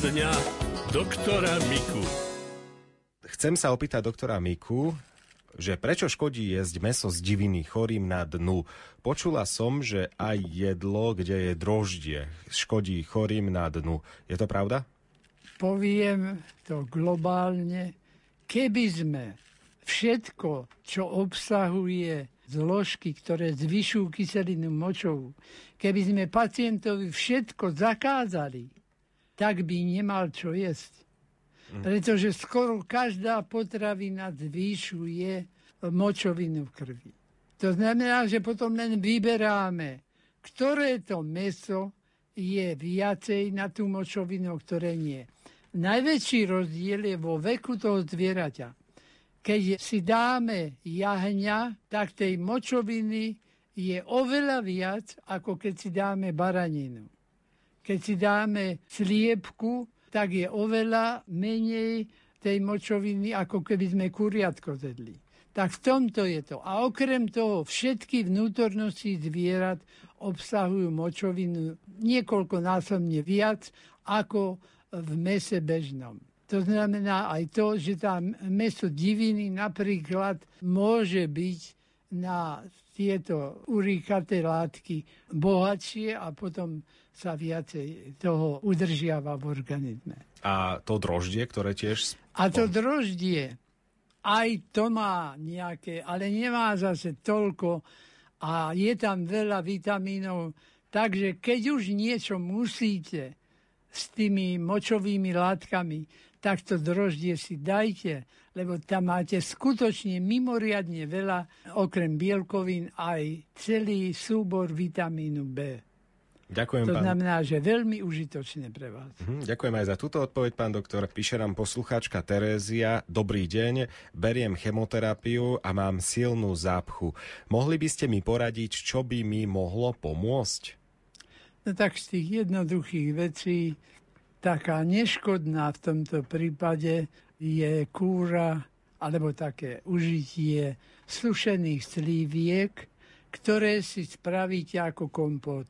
dňa doktora Miku. Chcem sa opýtať doktora Miku, že prečo škodí jesť meso z diviny chorým na dnu. Počula som, že aj jedlo, kde je droždie, škodí chorým na dnu. Je to pravda? Poviem to globálne. Keby sme všetko, čo obsahuje zložky, ktoré zvyšujú kyselinu močovú, keby sme pacientovi všetko zakázali, tak by nemal čo jesť. Mm. Pretože skoro každá potravina zvýšuje močovinu v krvi. To znamená, že potom len vyberáme, ktoré to meso je viacej na tú močovinu, ktoré nie. Najväčší rozdiel je vo veku toho zvieraťa. Keď si dáme jahňa, tak tej močoviny je oveľa viac, ako keď si dáme baraninu. Keď si dáme sliepku, tak je oveľa menej tej močoviny, ako keby sme kuriatko zedli. Tak v tomto je to. A okrem toho všetky vnútornosti zvierat obsahujú močovinu niekoľkonásobne viac ako v mese bežnom. To znamená aj to, že tá meso diviny napríklad môže byť na tieto urikaté látky bohatšie a potom sa viacej toho udržiava v organizme. A to droždie, ktoré tiež... A to droždie, aj to má nejaké, ale nemá zase toľko a je tam veľa vitamínov, takže keď už niečo musíte s tými močovými látkami, tak to droždie si dajte, lebo tam máte skutočne mimoriadne veľa, okrem bielkovín, aj celý súbor vitamínu B. Ďakujem, to pán. znamená, že veľmi užitočné pre vás. Mhm, ďakujem aj za túto odpoveď, pán doktor. Píše nám poslucháčka Terézia. Dobrý deň, beriem chemoterapiu a mám silnú zápchu. Mohli by ste mi poradiť, čo by mi mohlo pomôcť? No tak z tých jednoduchých vecí taká neškodná v tomto prípade je kúra alebo také užitie sušených slíviek, ktoré si spravíte ako kompot.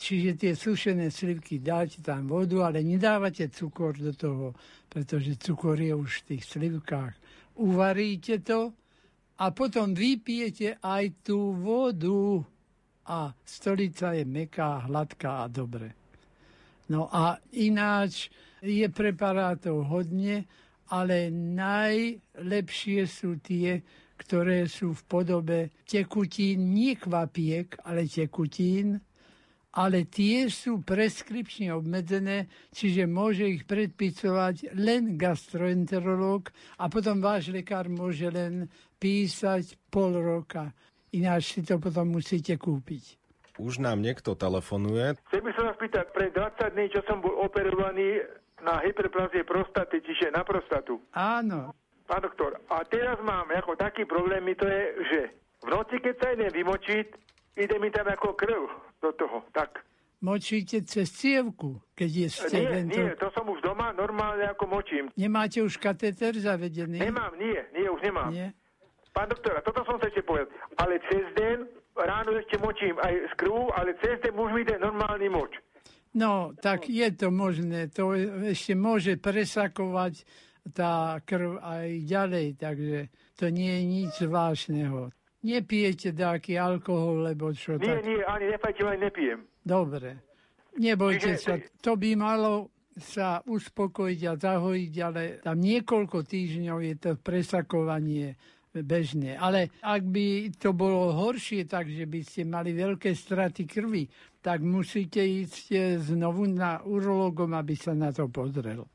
Čiže tie sušené slivky dáte tam vodu, ale nedávate cukor do toho, pretože cukor je už v tých slivkách. Uvaríte to a potom vypijete aj tú vodu a stolica je meká, hladká a dobre. No a ináč je preparátov hodne, ale najlepšie sú tie, ktoré sú v podobe tekutín, nie kvapiek, ale tekutín, ale tie sú preskripčne obmedzené, čiže môže ich predpisovať len gastroenterológ a potom váš lekár môže len písať pol roka. Ináč si to potom musíte kúpiť. Už nám niekto telefonuje. Chcem by som vás pýtať, pre 20 dní, čo som bol operovaný na hyperplazie prostaty, čiže na prostatu. Áno. Pán doktor, a teraz mám ako taký problém, to je, že v noci, keď sa idem vymočiť, ide mi tam ako krv do toho, tak. Močíte cez cievku, keď je ste Nie, nie, to som už doma normálne ako močím. Nemáte už kateter zavedený? Nemám, nie, nie, už nemám. Nie? Pán doktor, toto som sa ešte povedal. Ale cez deň, ráno ešte močím aj z krvu, ale cez deň už mi ide normálny moč. No, tak je to možné. To ešte môže presakovať tá krv aj ďalej, takže to nie je nič zvláštneho. Nepijete dáky alkohol, lebo čo Nie, tak... nie, ani nefajčím, ani nepijem. Dobre. Nebojte Čiže- sa, to by malo sa uspokojiť a zahojiť, ale tam niekoľko týždňov je to presakovanie bežné. Ale ak by to bolo horšie, takže by ste mali veľké straty krvi, tak musíte ísť eh, znovu na urologom, aby sa na to pozrel.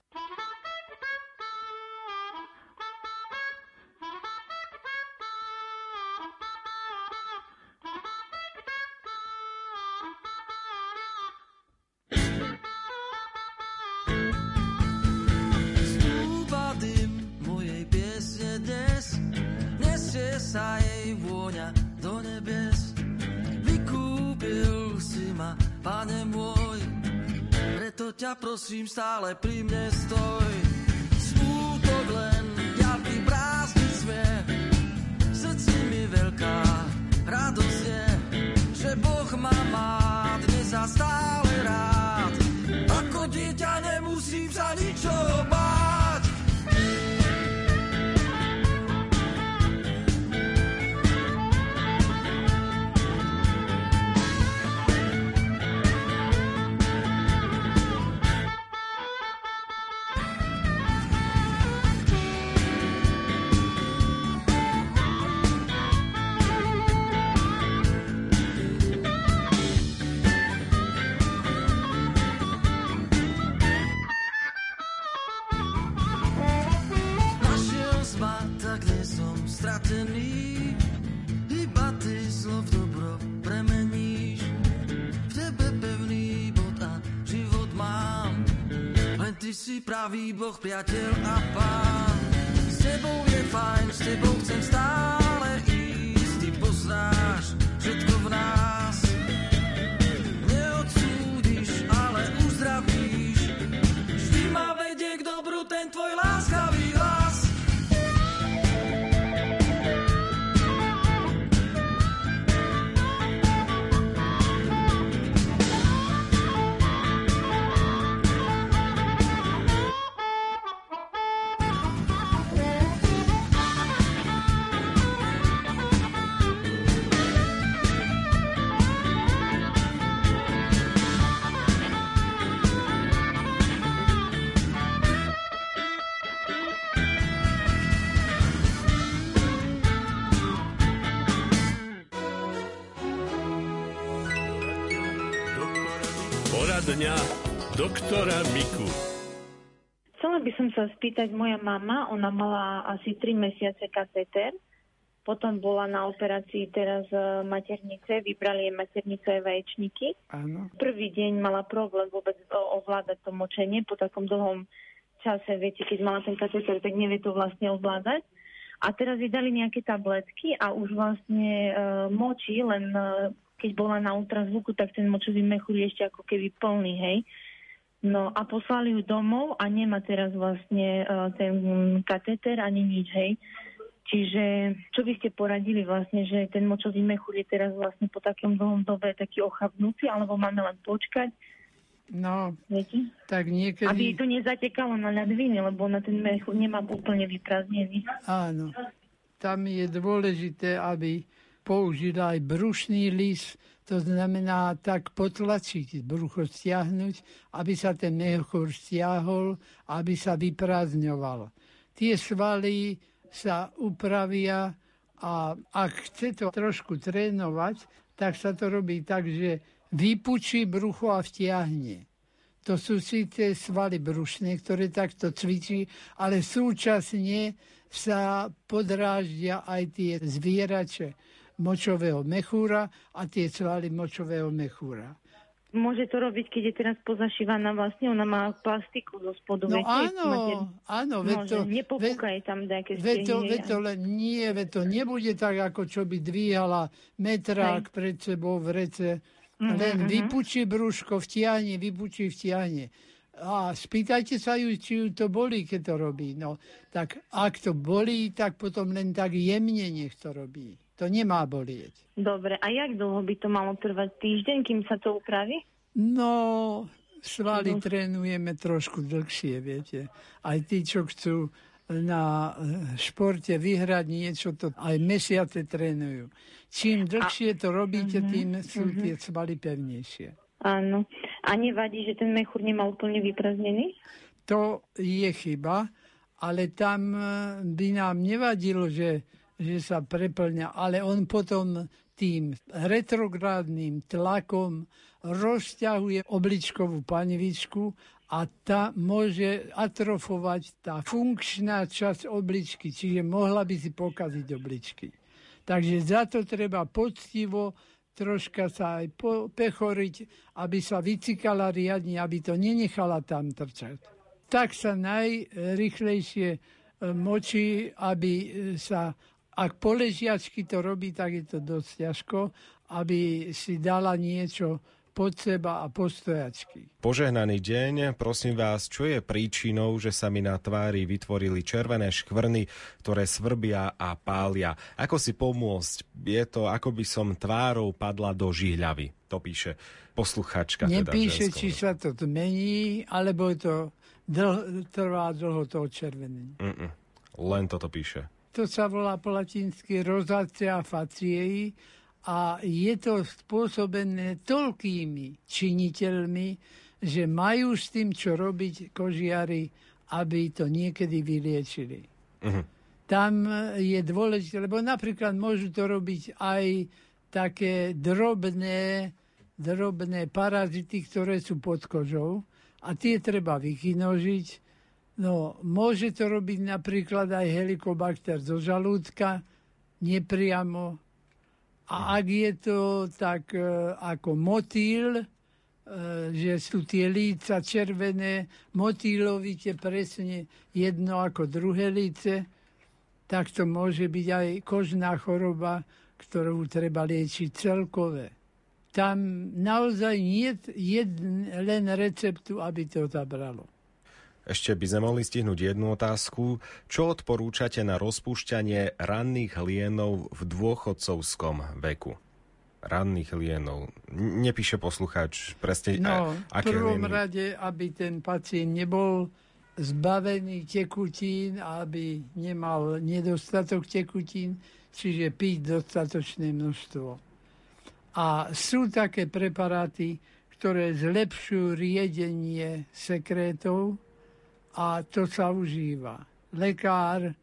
Prosím stále pri mne stoj. Pravý boh, priateľ a pán. S tebou je fajn, s tebou chcem stále Poradňa doktora Miku. Chcela by som sa spýtať, moja mama, ona mala asi 3 mesiace katéter, potom bola na operácii teraz v maternice, vybrali jej maternicové vaječníky. Áno. Prvý deň mala problém vôbec ovládať to močenie po takom dlhom čase, viete, keď mala ten katéter, tak nevie to vlastne ovládať. A teraz jej dali nejaké tabletky a už vlastne e, močí, len e, keď bola na ultrazvuku, tak ten močový mechúr je ešte ako keby plný, hej. No a poslali ju domov a nemá teraz vlastne uh, ten katéter ani nič, hej. Čiže čo by ste poradili vlastne, že ten močový mechúr je teraz vlastne po takom dlhom dobe taký ochabnutý, alebo máme len počkať, No, viete? tak Aby niekedy... to nezatekalo na ľadviny, lebo na ten mechúr nemám úplne vyprázdnený. Áno. Tam je dôležité, aby použila aj brušný lis, to znamená tak potlačiť, brucho stiahnuť, aby sa ten mechúr stiahol, aby sa vyprázdňoval. Tie svaly sa upravia a ak chce to trošku trénovať, tak sa to robí tak, že vypučí brucho a vtiahne. To sú síce svaly brušné, ktoré takto cvičí, ale súčasne sa podráždia aj tie zvierače močového mechúra a tie svaly močového mechúra. Môže to robiť, keď je teraz pozašívaná vlastne, ona má plastiku zo spodu, No viete? áno, Máte- áno, veď to, nepopúka je tam nejaké veď to, veď to len nie, veď to nebude tak, ako čo by dvíhala metrák pred sebou v rece. Mhm, Len vypučí brúško, vtiahne, vypučí, vtiahne. A spýtajte sa ju, či ju to bolí, keď to robí. No, tak ak to bolí, tak potom len tak jemne nech to robí. To nemá bolieť. Dobre, a jak dlho by to malo trvať? Týždeň, kým sa to upraví? No, svaly trénujeme trošku dlhšie, viete. Aj tí, čo chcú na eh, športe vyhrať niečo, to aj mesiace trénujú. Čím dlhšie to robíte, tým sú tie svaly pevnejšie. Áno. A nevadí, že ten mechúr nemá úplne vyprázdnený? To je chyba, ale tam eh, by nám nevadilo, že, že sa preplňa, ale on potom tým retrográdnym tlakom rozťahuje obličkovú panvičku a tá môže atrofovať tá funkčná časť obličky, čiže mohla by si pokaziť obličky. Takže za to treba poctivo troška sa aj pechoriť, aby sa vycikala riadne, aby to nenechala tam trčať. Tak sa najrychlejšie e, močí, aby e, sa, ak poležiačky to robí, tak je to dosť ťažko, aby si dala niečo pod seba a postojačky. Požehnaný deň, prosím vás, čo je príčinou, že sa mi na tvári vytvorili červené škvrny, ktoré svrbia a pália? Ako si pomôcť? Je to, ako by som tvárou padla do žihľavy. To píše posluchačka. Nepíše, teda či sa to zmení, alebo to dlh, trvá dlho to. Mm-mm. Len toto píše. To sa volá po latinsky rozácia faciei a je to spôsobené toľkými činiteľmi, že majú s tým, čo robiť kožiari, aby to niekedy vyliečili. Mhm. Tam je dôležité, lebo napríklad môžu to robiť aj také drobné, drobné parazity, ktoré sú pod kožou a tie treba vykinožiť. No, môže to robiť napríklad aj helikobakter zo žalúdka, nepriamo. A ak je to tak e, ako motýl, že sú tie líca červené, motýlovite presne jedno ako druhé líce, tak to môže byť aj kožná choroba, ktorú treba liečiť celkové. Tam naozaj nie je len receptu, aby to zabralo. Ešte by sme mohli stihnúť jednu otázku. Čo odporúčate na rozpúšťanie ranných hlienov v dôchodcovskom veku? ranných lienov. Nepíše poslucháč presne, no, aké v prvom lieny. rade, aby ten pacient nebol zbavený tekutín a aby nemal nedostatok tekutín, čiže piť dostatočné množstvo. A sú také preparáty, ktoré zlepšujú riedenie sekrétov a to sa užíva. Lekár e,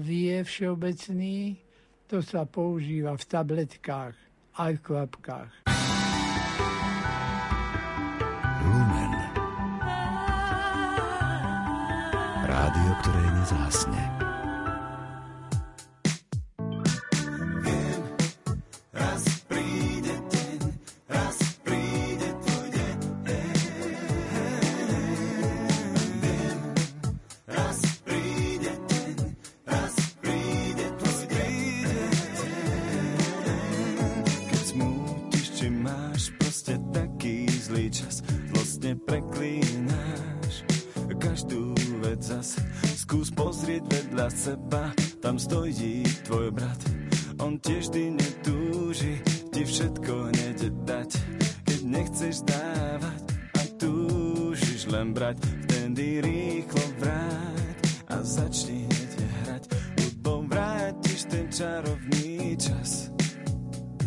vie všeobecný, to sa používa v tabletkách aj v kvapkách. Lumen. Rádio, ktoré nezásne. Ti všetko hneď dať. Keď nechceš dávať a túžiš len brať, vtedy rýchlo vráť a začni hneď hrať. Hudbou vrátiš ten čarovný čas.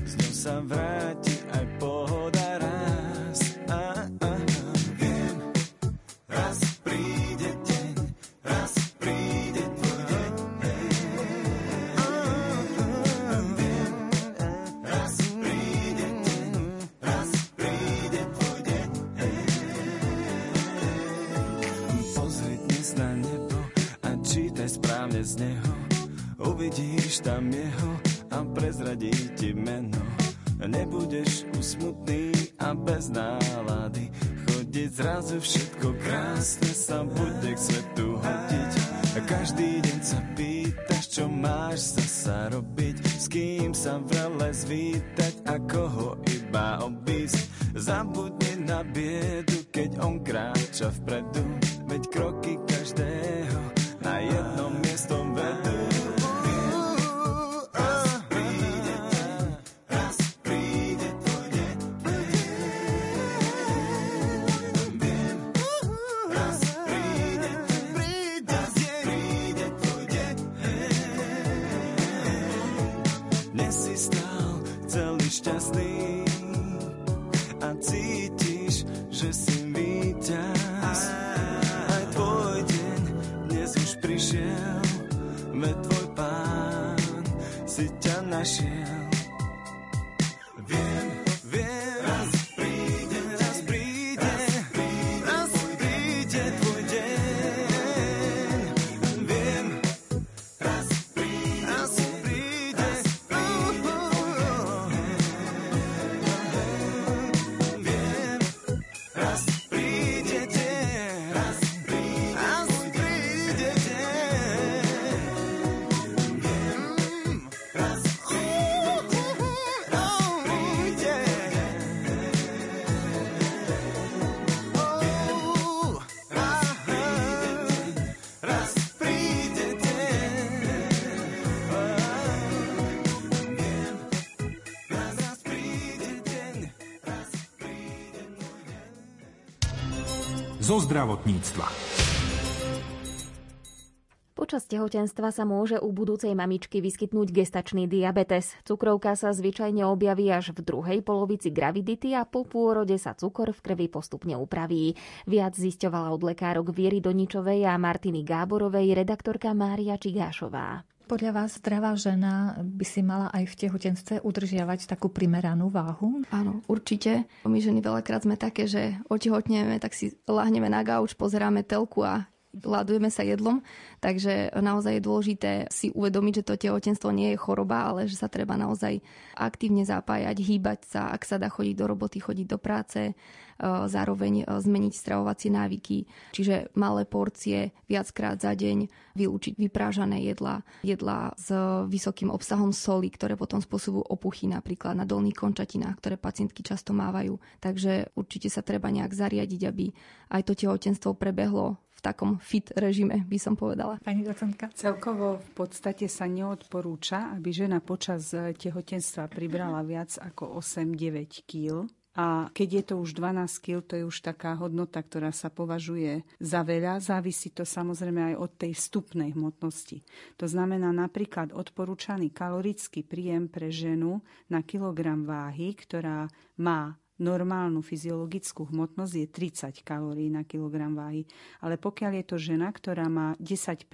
Z ňou sa vráti aj pohoda Uvidíš tam jeho a prezradí ti meno. Nebudeš usmutný a bez nálady chodiť zrazu všetko krásne sa bude k svetu hodiť. Každý deň sa pýtaš, čo máš zasa robiť, s kým sa vrele zvítať a koho iba obísť. Zabudni na biedu, keď on kráča vpredu, veď kroky každého celý šťastný zo zdravotníctva. Počas tehotenstva sa môže u budúcej mamičky vyskytnúť gestačný diabetes. Cukrovka sa zvyčajne objaví až v druhej polovici gravidity a po pôrode sa cukor v krvi postupne upraví. Viac zisťovala od lekárok Viery Doničovej a Martiny Gáborovej redaktorka Mária Čigášová. Podľa vás zdravá žena by si mala aj v tehotenstve udržiavať takú primeranú váhu? Áno, určite. My ženy veľakrát sme také, že otehotneme, tak si lahneme na gauč, pozeráme telku a ladujeme sa jedlom, takže naozaj je dôležité si uvedomiť, že to tehotenstvo nie je choroba, ale že sa treba naozaj aktívne zapájať, hýbať sa, ak sa dá chodiť do roboty, chodiť do práce, E, zároveň e, zmeniť stravovacie návyky, čiže malé porcie viackrát za deň, vylúčiť vyprážané jedla, jedla s vysokým obsahom soli, ktoré potom spôsobujú opuchy napríklad na dolných končatinách, ktoré pacientky často mávajú. Takže určite sa treba nejak zariadiť, aby aj to tehotenstvo prebehlo takom fit režime, by som povedala. Pani docentka? Celkovo v podstate sa neodporúča, aby žena počas tehotenstva pribrala viac ako 8-9 kg a keď je to už 12 kg, to je už taká hodnota, ktorá sa považuje za veľa. Závisí to samozrejme aj od tej vstupnej hmotnosti. To znamená napríklad odporúčaný kalorický príjem pre ženu na kilogram váhy, ktorá má normálnu fyziologickú hmotnosť je 30 kalórií na kilogram váhy. Ale pokiaľ je to žena, ktorá má 10%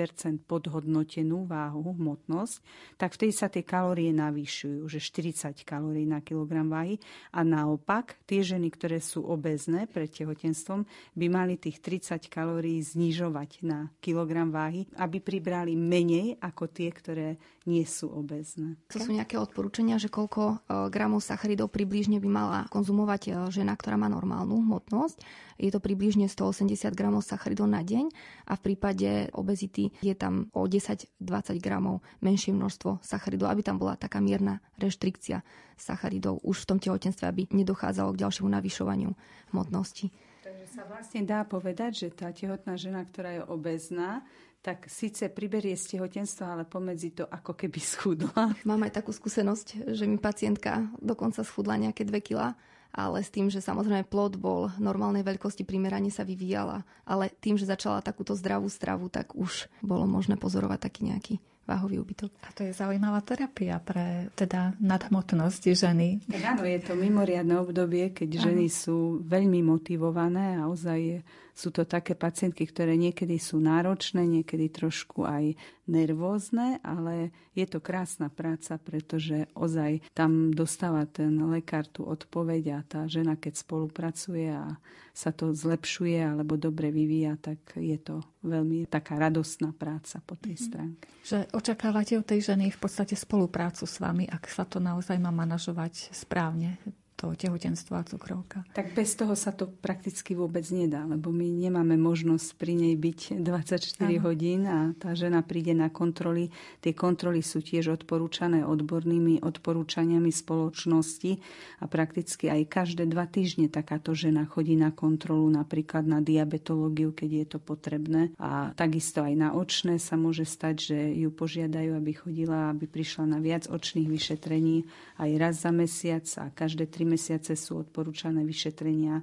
podhodnotenú váhu, hmotnosť, tak vtedy sa tie kalórie navýšujú, že 40 kalórií na kilogram váhy. A naopak, tie ženy, ktoré sú obezné pred tehotenstvom, by mali tých 30 kalórií znižovať na kilogram váhy, aby pribrali menej ako tie, ktoré nie sú obezné. To sú nejaké odporúčania, že koľko e, gramov sacharidov približne by mala konzumovať e, žena, ktorá má normálnu hmotnosť. Je to približne 180 gramov sacharidov na deň a v prípade obezity je tam o 10-20 gramov menšie množstvo sacharidov, aby tam bola taká mierna reštrikcia sacharidov už v tom tehotenstve, aby nedochádzalo k ďalšiemu navyšovaniu hmotnosti. Takže sa vlastne dá povedať, že tá tehotná žena, ktorá je obezná, tak síce priberie z tehotenstva, ale pomedzi to ako keby schudla. Mám aj takú skúsenosť, že mi pacientka dokonca schudla nejaké 2 kg, ale s tým, že samozrejme plod bol normálnej veľkosti, primerane sa vyvíjala, ale tým, že začala takúto zdravú stravu, tak už bolo možné pozorovať taký nejaký váhový úbytok. A to je zaujímavá terapia pre teda nadhmotnosť ženy. Áno, je to mimoriadne obdobie, keď ženy sú veľmi motivované a ozaj sú to také pacientky, ktoré niekedy sú náročné, niekedy trošku aj nervózne, ale je to krásna práca, pretože ozaj tam dostáva ten lekár tú odpoveď a tá žena, keď spolupracuje a sa to zlepšuje alebo dobre vyvíja, tak je to veľmi taká radostná práca po tej mhm. stránke. Že očakávate od tej ženy v podstate spoluprácu s vami, ak sa to naozaj má manažovať správne, to tehotenstvo a cukrovka. Tak bez toho sa to prakticky vôbec nedá, lebo my nemáme možnosť pri nej byť 24 ano. hodín a tá žena príde na kontroly. Tie kontroly sú tiež odporúčané odbornými odporúčaniami spoločnosti a prakticky aj každé dva týždne takáto žena chodí na kontrolu, napríklad na diabetológiu, keď je to potrebné. A takisto aj na očné sa môže stať, že ju požiadajú, aby chodila, aby prišla na viac očných vyšetrení aj raz za mesiac a každé tri mesiace sú odporúčané vyšetrenia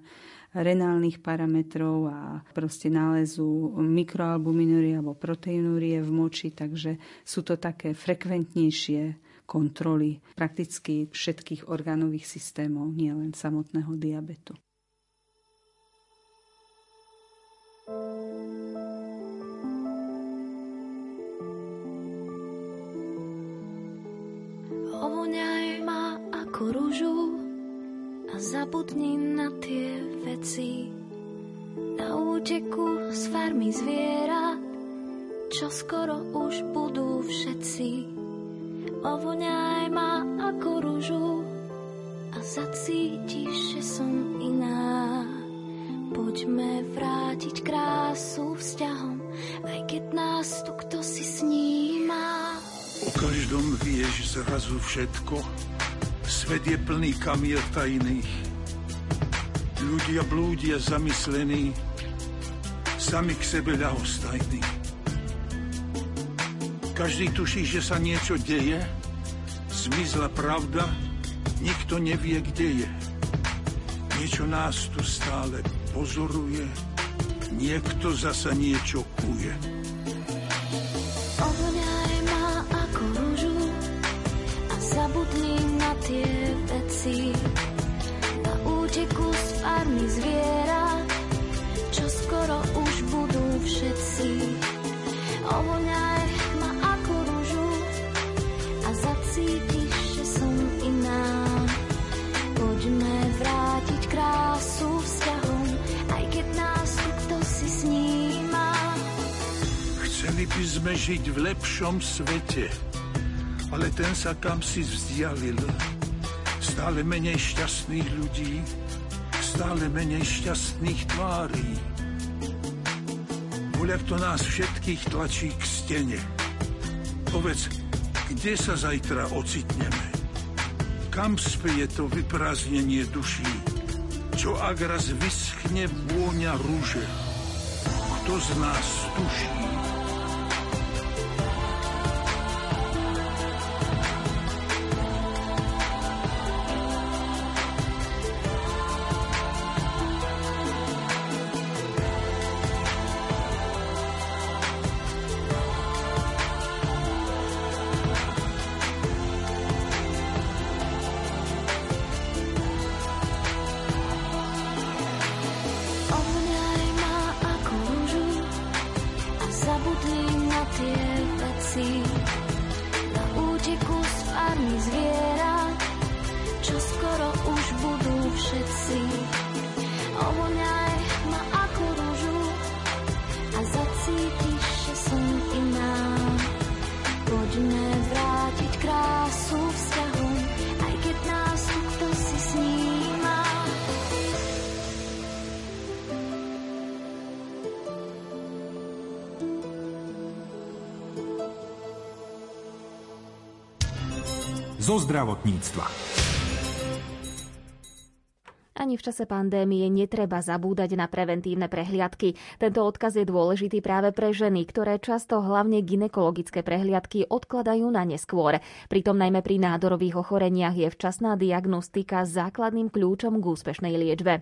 renálnych parametrov a proste nálezu mikroalbuminúrie alebo proteinúrie v moči, takže sú to také frekventnejšie kontroly prakticky všetkých orgánových systémov, nielen samotného diabetu. Ovoňaj ma ako rúžu zabudni na tie veci. Na úteku z farmy zvierat, čo skoro už budú všetci. Ovoňaj ma ako rúžu a zacítiš, že som iná. Poďme vrátiť krásu vzťahom, aj keď nás tu kto si sníma. O každom vieš zrazu všetko, Svet je plný kamiel tajných. Ľudia blúdia zamyslení, sami k sebe ľahostajní. Každý tuší, že sa niečo deje, zmizla pravda, nikto nevie, kde je. Niečo nás tu stále pozoruje, niekto zasa niečo kuje. Sme žiť v lepšom svete, ale ten sa kam si vzdialil. Stále menej šťastných ľudí, stále menej šťastných tvárí. Voľak to nás všetkých tlačí k stene. Povedz, kde sa zajtra ocitneme? Kam speje to vyprázdnenie duší? Čo ak raz vyschne vôňa rúže? Kto z nás tuší? Zo zdravotníctva. Ani v čase pandémie netreba zabúdať na preventívne prehliadky. Tento odkaz je dôležitý práve pre ženy, ktoré často hlavne ginekologické prehliadky odkladajú na neskôr. Pritom najmä pri nádorových ochoreniach je včasná diagnostika základným kľúčom k úspešnej liečbe.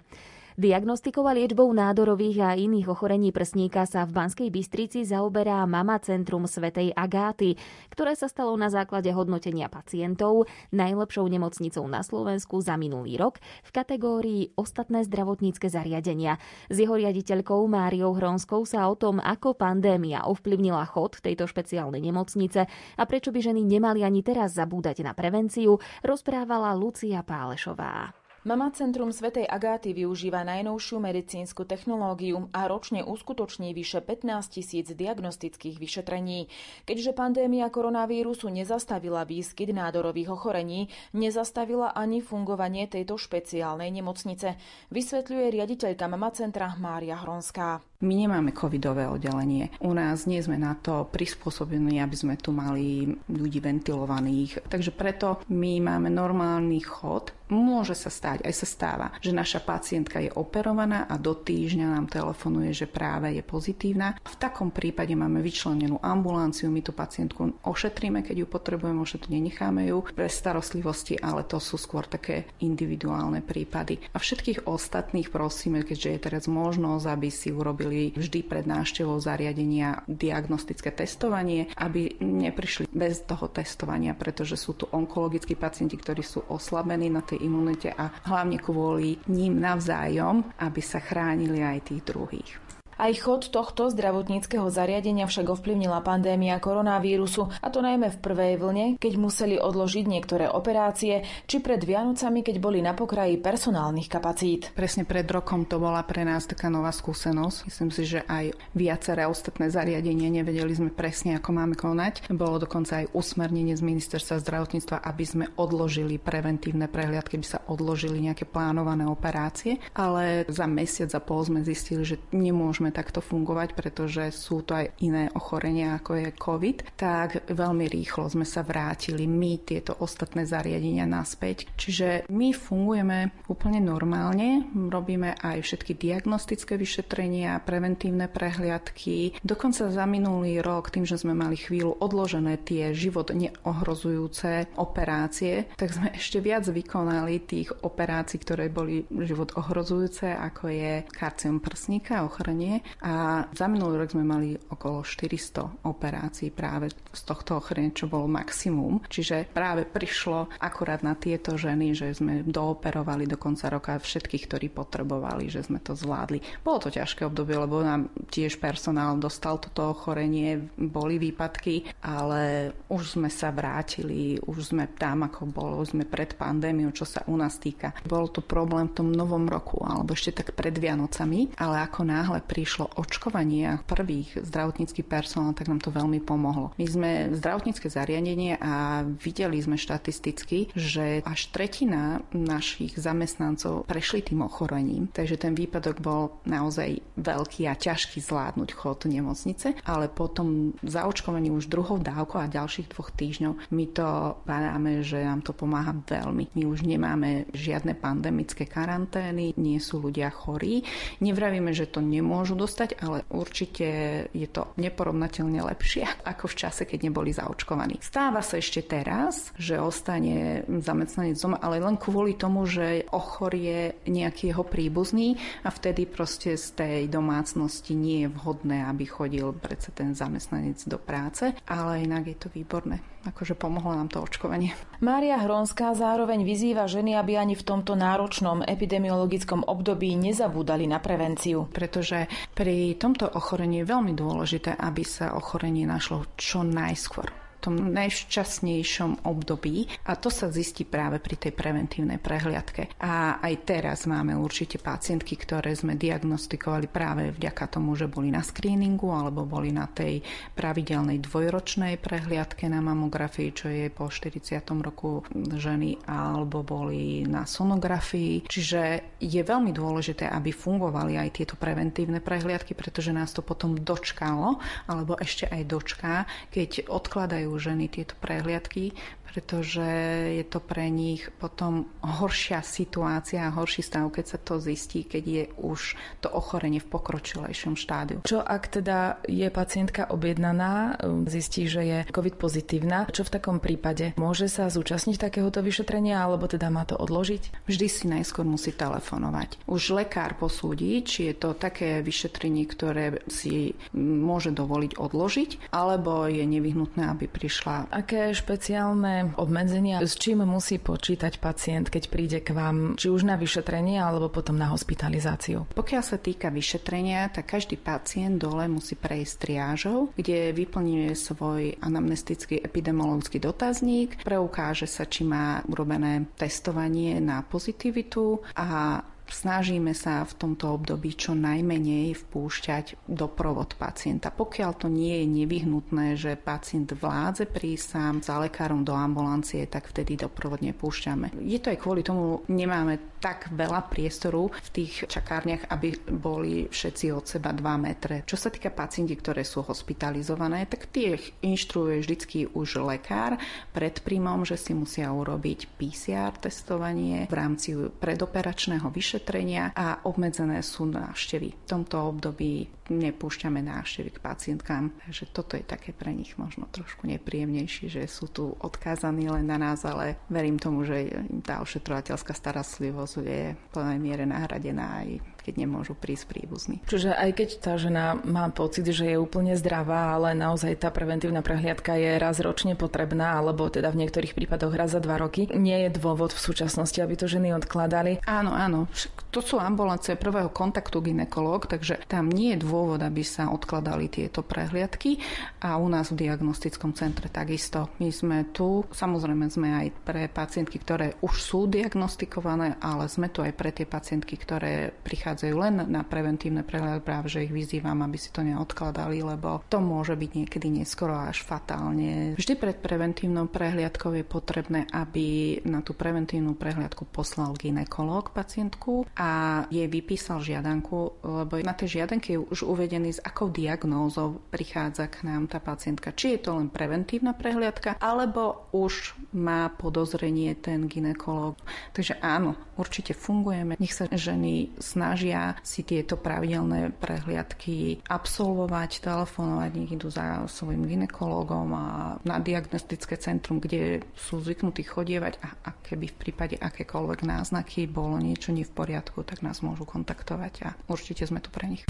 Diagnostikou a liečbou nádorových a iných ochorení prsníka sa v Banskej Bystrici zaoberá Mama Centrum Svetej Agáty, ktoré sa stalo na základe hodnotenia pacientov najlepšou nemocnicou na Slovensku za minulý rok v kategórii Ostatné zdravotnícke zariadenia. S jeho riaditeľkou Máriou Hronskou sa o tom, ako pandémia ovplyvnila chod tejto špeciálnej nemocnice a prečo by ženy nemali ani teraz zabúdať na prevenciu, rozprávala Lucia Pálešová. Mama Centrum Svetej Agáty využíva najnovšiu medicínsku technológiu a ročne uskutoční vyše 15 tisíc diagnostických vyšetrení. Keďže pandémia koronavírusu nezastavila výskyt nádorových ochorení, nezastavila ani fungovanie tejto špeciálnej nemocnice, vysvetľuje riaditeľka Mama Centra Mária Hronská. My nemáme covidové oddelenie. U nás nie sme na to prispôsobení, aby sme tu mali ľudí ventilovaných. Takže preto my máme normálny chod. Môže sa stať, aj sa stáva, že naša pacientka je operovaná a do týždňa nám telefonuje, že práve je pozitívna. V takom prípade máme vyčlenenú ambulanciu, my tú pacientku ošetríme, keď ju potrebujeme ošetriť, necháme ju bez starostlivosti, ale to sú skôr také individuálne prípady. A všetkých ostatných prosíme, keďže je teraz možnosť, aby si urobili vždy pred návštevou zariadenia diagnostické testovanie, aby neprišli bez toho testovania, pretože sú tu onkologickí pacienti, ktorí sú oslabení na tej imunite a hlavne kvôli ním navzájom, aby sa chránili aj tých druhých. Aj chod tohto zdravotníckého zariadenia však ovplyvnila pandémia koronavírusu, a to najmä v prvej vlne, keď museli odložiť niektoré operácie, či pred Vianocami, keď boli na pokraji personálnych kapacít. Presne pred rokom to bola pre nás taká nová skúsenosť. Myslím si, že aj viaceré ostatné zariadenia nevedeli sme presne, ako máme konať. Bolo dokonca aj usmernenie z ministerstva zdravotníctva, aby sme odložili preventívne prehliadky, aby sa odložili nejaké plánované operácie, ale za mesiac a pol sme zistili, že nemôžeme nemôžeme takto fungovať, pretože sú to aj iné ochorenia, ako je COVID, tak veľmi rýchlo sme sa vrátili my tieto ostatné zariadenia naspäť. Čiže my fungujeme úplne normálne, robíme aj všetky diagnostické vyšetrenia, preventívne prehliadky. Dokonca za minulý rok, tým, že sme mali chvíľu odložené tie život neohrozujúce operácie, tak sme ešte viac vykonali tých operácií, ktoré boli život ohrozujúce, ako je karcium prsníka, ochorenie a za minulý rok sme mali okolo 400 operácií práve z tohto ochorenia, čo bolo maximum. Čiže práve prišlo akurát na tieto ženy, že sme dooperovali do konca roka všetkých, ktorí potrebovali, že sme to zvládli. Bolo to ťažké obdobie, lebo nám tiež personál dostal toto ochorenie, boli výpadky, ale už sme sa vrátili, už sme tam, ako bolo, už sme pred pandémiou, čo sa u nás týka. Bol to problém v tom novom roku, alebo ešte tak pred Vianocami, ale ako náhle prišli prišlo očkovanie prvých zdravotnícky personál, tak nám to veľmi pomohlo. My sme zdravotnícke zariadenie a videli sme štatisticky, že až tretina našich zamestnancov prešli tým ochorením. Takže ten výpadok bol naozaj veľký a ťažký zvládnuť chod nemocnice, ale potom zaočkovanie už druhou dávkou a ďalších dvoch týždňov my to padáme, že nám to pomáha veľmi. My už nemáme žiadne pandemické karantény, nie sú ľudia chorí. Nevravíme, že to nemôžu dostať, ale určite je to neporovnateľne lepšie ako v čase, keď neboli zaočkovaní. Stáva sa ešte teraz, že ostane zamestnanec doma, ale len kvôli tomu, že ochorie nejaký jeho príbuzný a vtedy proste z tej domácnosti nie je vhodné, aby chodil predsa ten zamestnanec do práce, ale inak je to výborné akože pomohlo nám to očkovanie. Mária Hronská zároveň vyzýva ženy, aby ani v tomto náročnom epidemiologickom období nezabúdali na prevenciu. Pretože pri tomto ochorení je veľmi dôležité, aby sa ochorenie našlo čo najskôr tom najšťastnejšom období a to sa zistí práve pri tej preventívnej prehliadke. A aj teraz máme určite pacientky, ktoré sme diagnostikovali práve vďaka tomu, že boli na screeningu alebo boli na tej pravidelnej dvojročnej prehliadke na mamografii, čo je po 40. roku ženy, alebo boli na sonografii. Čiže je veľmi dôležité, aby fungovali aj tieto preventívne prehliadky, pretože nás to potom dočkalo, alebo ešte aj dočká, keď odkladajú ženy tieto prehliadky, pretože je to pre nich potom horšia situácia a horší stav, keď sa to zistí, keď je už to ochorenie v pokročilejšom štádiu. Čo ak teda je pacientka objednaná, um, zistí, že je COVID pozitívna, čo v takom prípade? Môže sa zúčastniť takéhoto vyšetrenia alebo teda má to odložiť? Vždy si najskôr musí telefonovať. Už lekár posúdi, či je to také vyšetrenie, ktoré si môže dovoliť odložiť, alebo je nevyhnutné, aby prišla. Aké špeciálne obmedzenia, s čím musí počítať pacient, keď príde k vám, či už na vyšetrenie alebo potom na hospitalizáciu? Pokiaľ sa týka vyšetrenia, tak každý pacient dole musí prejsť triážou, kde vyplňuje svoj anamnestický epidemiologický dotazník, preukáže sa, či má urobené testovanie na pozitivitu a snažíme sa v tomto období čo najmenej vpúšťať doprovod pacienta. Pokiaľ to nie je nevyhnutné, že pacient vládze prísť sám za lekárom do ambulancie, tak vtedy doprovod nepúšťame. Je to aj kvôli tomu, nemáme tak veľa priestoru v tých čakárniach, aby boli všetci od seba 2 metre. Čo sa týka pacienti, ktoré sú hospitalizované, tak tie inštruuje vždycky už lekár pred príjmom, že si musia urobiť PCR testovanie v rámci predoperačného vyšetrenia vyšetrenia a obmedzené sú návštevy. V tomto období nepúšťame návštevy k pacientkám, takže toto je také pre nich možno trošku nepríjemnejšie, že sú tu odkázaní len na nás, ale verím tomu, že im tá ošetrovateľská starostlivosť je v plnej miere nahradená aj keď nemôžu prísť príbuzní. Čiže aj keď tá žena má pocit, že je úplne zdravá, ale naozaj tá preventívna prehliadka je raz ročne potrebná, alebo teda v niektorých prípadoch raz za dva roky, nie je dôvod v súčasnosti, aby to ženy odkladali. Áno, áno. To sú ambulancie prvého kontaktu ginekolog, takže tam nie je dôvod, aby sa odkladali tieto prehliadky a u nás v diagnostickom centre takisto. My sme tu, samozrejme sme aj pre pacientky, ktoré už sú diagnostikované, ale sme tu aj pre tie pacientky, ktoré prichádzajú prichádzajú len na preventívne prehľady, práve že ich vyzývam, aby si to neodkladali, lebo to môže byť niekedy neskoro až fatálne. Vždy pred preventívnou prehliadkou je potrebné, aby na tú preventívnu prehliadku poslal ginekolog pacientku a jej vypísal žiadanku, lebo na tej žiadanke je už uvedený, s akou diagnózou prichádza k nám tá pacientka. Či je to len preventívna prehliadka, alebo už má podozrenie ten ginekolog. Takže áno, určite fungujeme. Nech sa ženy snažia snažia si tieto pravidelné prehliadky absolvovať, telefonovať, nech idú za svojim ginekologom a na diagnostické centrum, kde sú zvyknutí chodievať a, a keby v prípade akékoľvek náznaky bolo niečo nie v poriadku, tak nás môžu kontaktovať a určite sme tu pre nich.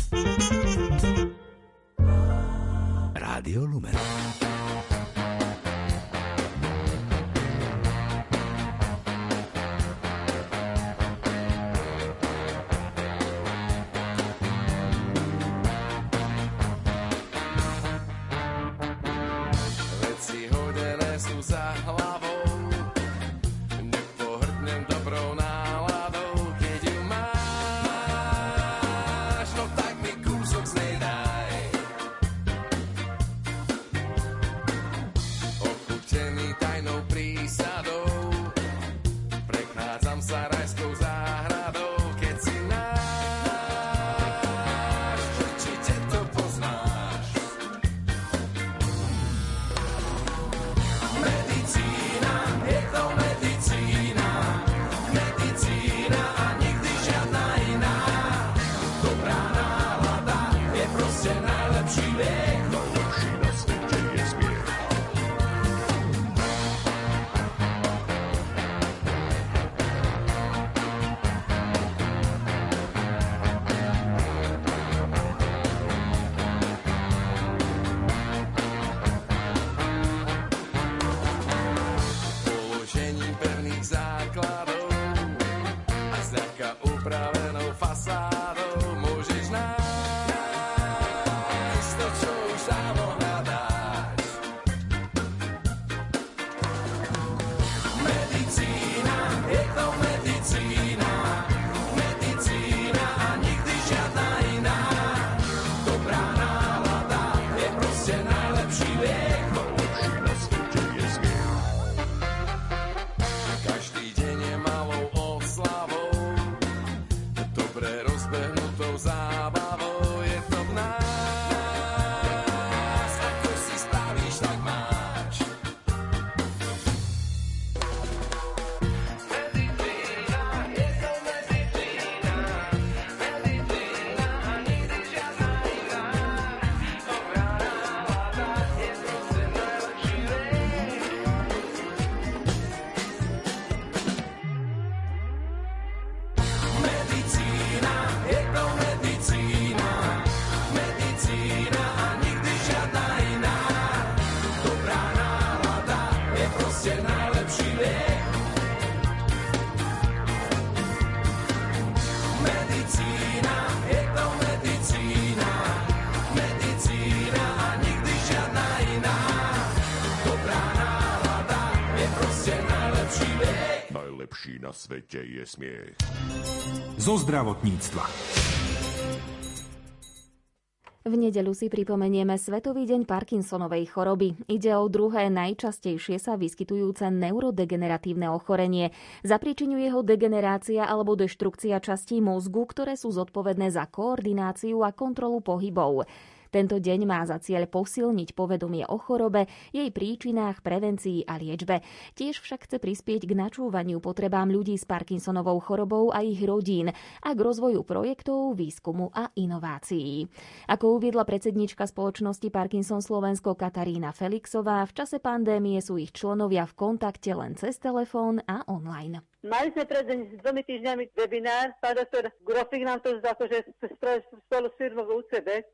Rádio Lumen. Svete je smiech. Zo zdravotníctva. V nedeľu si pripomenieme Svetový deň Parkinsonovej choroby. Ide o druhé najčastejšie sa vyskytujúce neurodegeneratívne ochorenie. Zapričinuje ho degenerácia alebo deštrukcia častí mozgu, ktoré sú zodpovedné za koordináciu a kontrolu pohybov. Tento deň má za cieľ posilniť povedomie o chorobe, jej príčinách, prevencii a liečbe. Tiež však chce prispieť k načúvaniu potrebám ľudí s Parkinsonovou chorobou a ich rodín a k rozvoju projektov, výskumu a inovácií. Ako uviedla predsednička spoločnosti Parkinson Slovensko Katarína Felixová, v čase pandémie sú ich členovia v kontakte len cez telefón a online. Mali sme pred dvomi týždňami webinár, pán doktor Grofik nám to akože spolu s firmou UCB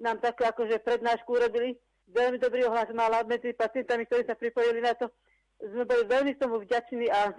nám takú akože prednášku urobili. Veľmi dobrý ohlas mala medzi pacientami, ktorí sa pripojili na to. Sme boli veľmi tomu vďační a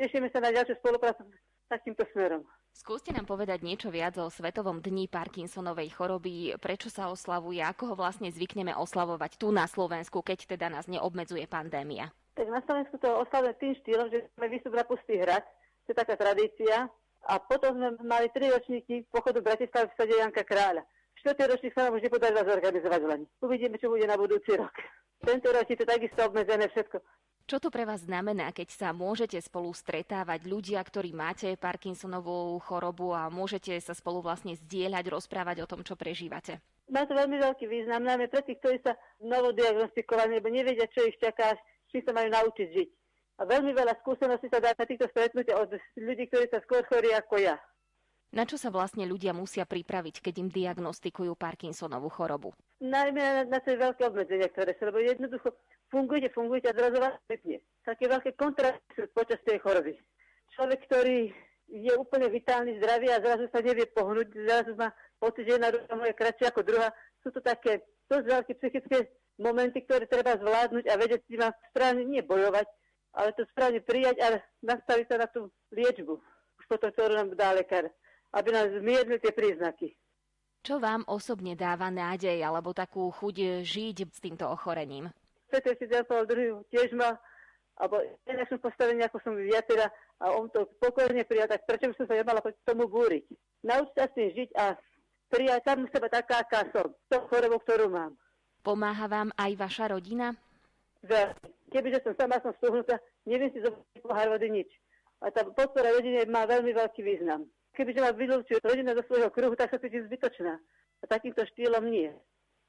tešíme sa na ďalšiu spoluprácu takýmto smerom. Skúste nám povedať niečo viac o Svetovom dni Parkinsonovej choroby, prečo sa oslavuje, ako ho vlastne zvykneme oslavovať tu na Slovensku, keď teda nás neobmedzuje pandémia. Tak na Slovensku to oslavujeme tým štýlom, že sme výstup na pustý hrad, to je taká tradícia. A potom sme mali tri ročníky pochodu Bratislavy v sade Janka Kráľa. Štvrtý ročník sa nám už nepodarilo zorganizovať len. Uvidíme, čo bude na budúci rok. Tento rok je to takisto obmedzené všetko. Čo to pre vás znamená, keď sa môžete spolu stretávať ľudia, ktorí máte Parkinsonovú chorobu a môžete sa spolu vlastne zdieľať, rozprávať o tom, čo prežívate? Má to veľmi veľký význam, najmä pre tých, ktorí sa novodiagnostikovaní, lebo nevedia, čo ich čaká, či sa majú naučiť žiť. A veľmi veľa skúseností sa dá na týchto stretnutiach od ľudí, ktorí sa skôr chorí ako ja. Na čo sa vlastne ľudia musia pripraviť, keď im diagnostikujú Parkinsonovú chorobu? Najmä na, na tie veľké obmedzenia, ktoré sa, lebo jednoducho fungujete, fungujete a zrazu vás vypne. Také veľké kontrasty počas tej choroby. Človek, ktorý je úplne vitálny, zdravý a zrazu sa nevie pohnúť, zrazu má pocit, že jedna ruka moje kratšia ako druhá. Sú to také dosť veľké psychické momenty, ktoré treba zvládnuť a vedieť si ma správne nie bojovať, ale to správne prijať a nastaviť sa na tú liečbu. Už potom, ktorú nám dá lekár aby nás zmiernili tie príznaky. Čo vám osobne dáva nádej alebo takú chuť žiť s týmto ochorením? Petr si Pavel druhý tiež má, alebo som postavení, ako som viacera, a on to pokojne prijal, tak prečo by som sa nemala tomu búriť? Naučiť sa s tým žiť a prijať tam seba taká, aká som, to chorobu, ktorú mám. Pomáha vám aj vaša rodina? Veľmi. Kebyže som sama som stuhnutá, neviem si zobrať pohár vody nič. A tá podpora rodine má veľmi veľký význam. Kebyže ma vylúčuje rodina zo svojho kruhu, tak sa cítim zbytočná. A takýmto štýlom nie.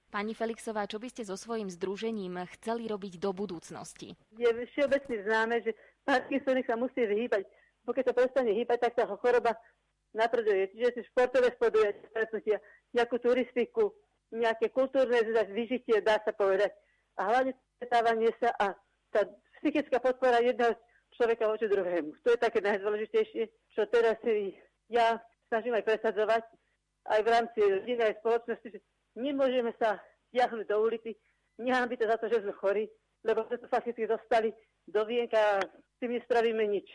Pani Felixová, čo by ste so svojím združením chceli robiť do budúcnosti? Je všeobecne známe, že Parkinsonik sa musí vyhýbať. Pokiaľ sa prestane hýbať, tak tá choroba napreduje. Čiže si športové spodujatia, nejakú turistiku, nejaké kultúrne vyžitie, dá sa povedať. A hlavne stretávanie sa a tá psychická podpora jedného človeka voči druhému. To je také najdôležitejšie, čo teraz si ja snažím aj presadzovať aj v rámci rodiny, aj spoločnosti, že nemôžeme sa tiahnuť do ulici, nehámbi to za to, že sme chorí, lebo sme to fakticky dostali do vienka a s tým nespravíme nič.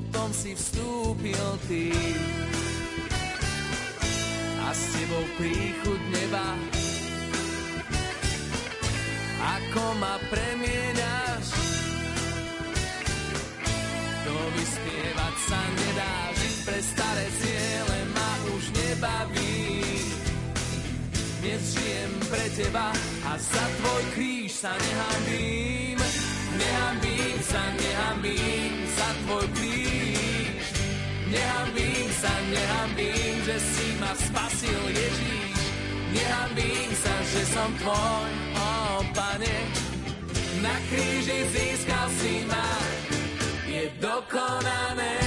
Potom si vstúpil ty a s tebou príchud neba. Ako ma premieňaš, to vyspievať sa nedá, žiť pre staré ciele ma už nebaví. Dnes žijem pre teba a za tvoj kríž sa nehambím. Nehambím sa, nehambím za tvoj kríž. Nehambím sa, nehambím, že si ma spasil Ježíš. Nehambím sa, že som tvoj, o oh, pane. Na kríži získal si ma, je dokonané.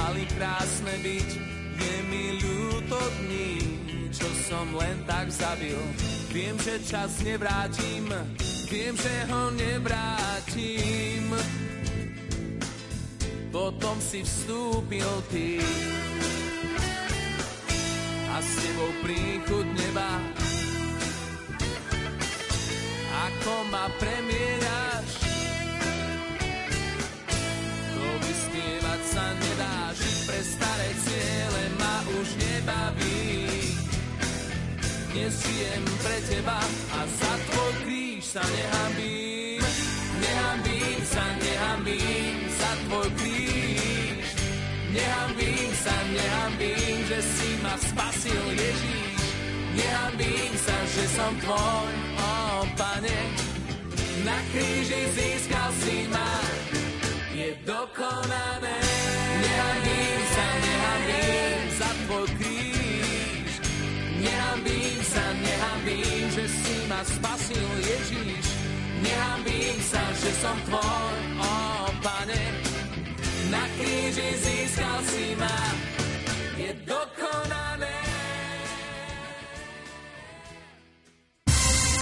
Mali krásne byť. Je mi ľúto dní, čo som len tak zabil. Viem, že čas nevrátim, viem, že ho nevrátim. Potom si vstúpil ty a s tebou príchod neba. Ako ma premieňaš, už nebaví. Nesiem pre teba a za tvoj kríž sa nehambím. Nehambím sa, nehambím za tvoj kríž. Nehambím sa, nehambím, že si ma spasil Ježíš. Nehambím sa, že som tvoj, o oh, pane. Na kríži získal si ma, je dokonané. Nehambím sa, nehambím za tvoj kríž. Nehambím sa, nehambím, že si ma spasil Ježíš. Nehambím sa, že som tvoj, o oh, pane. Na kríži získal si ma,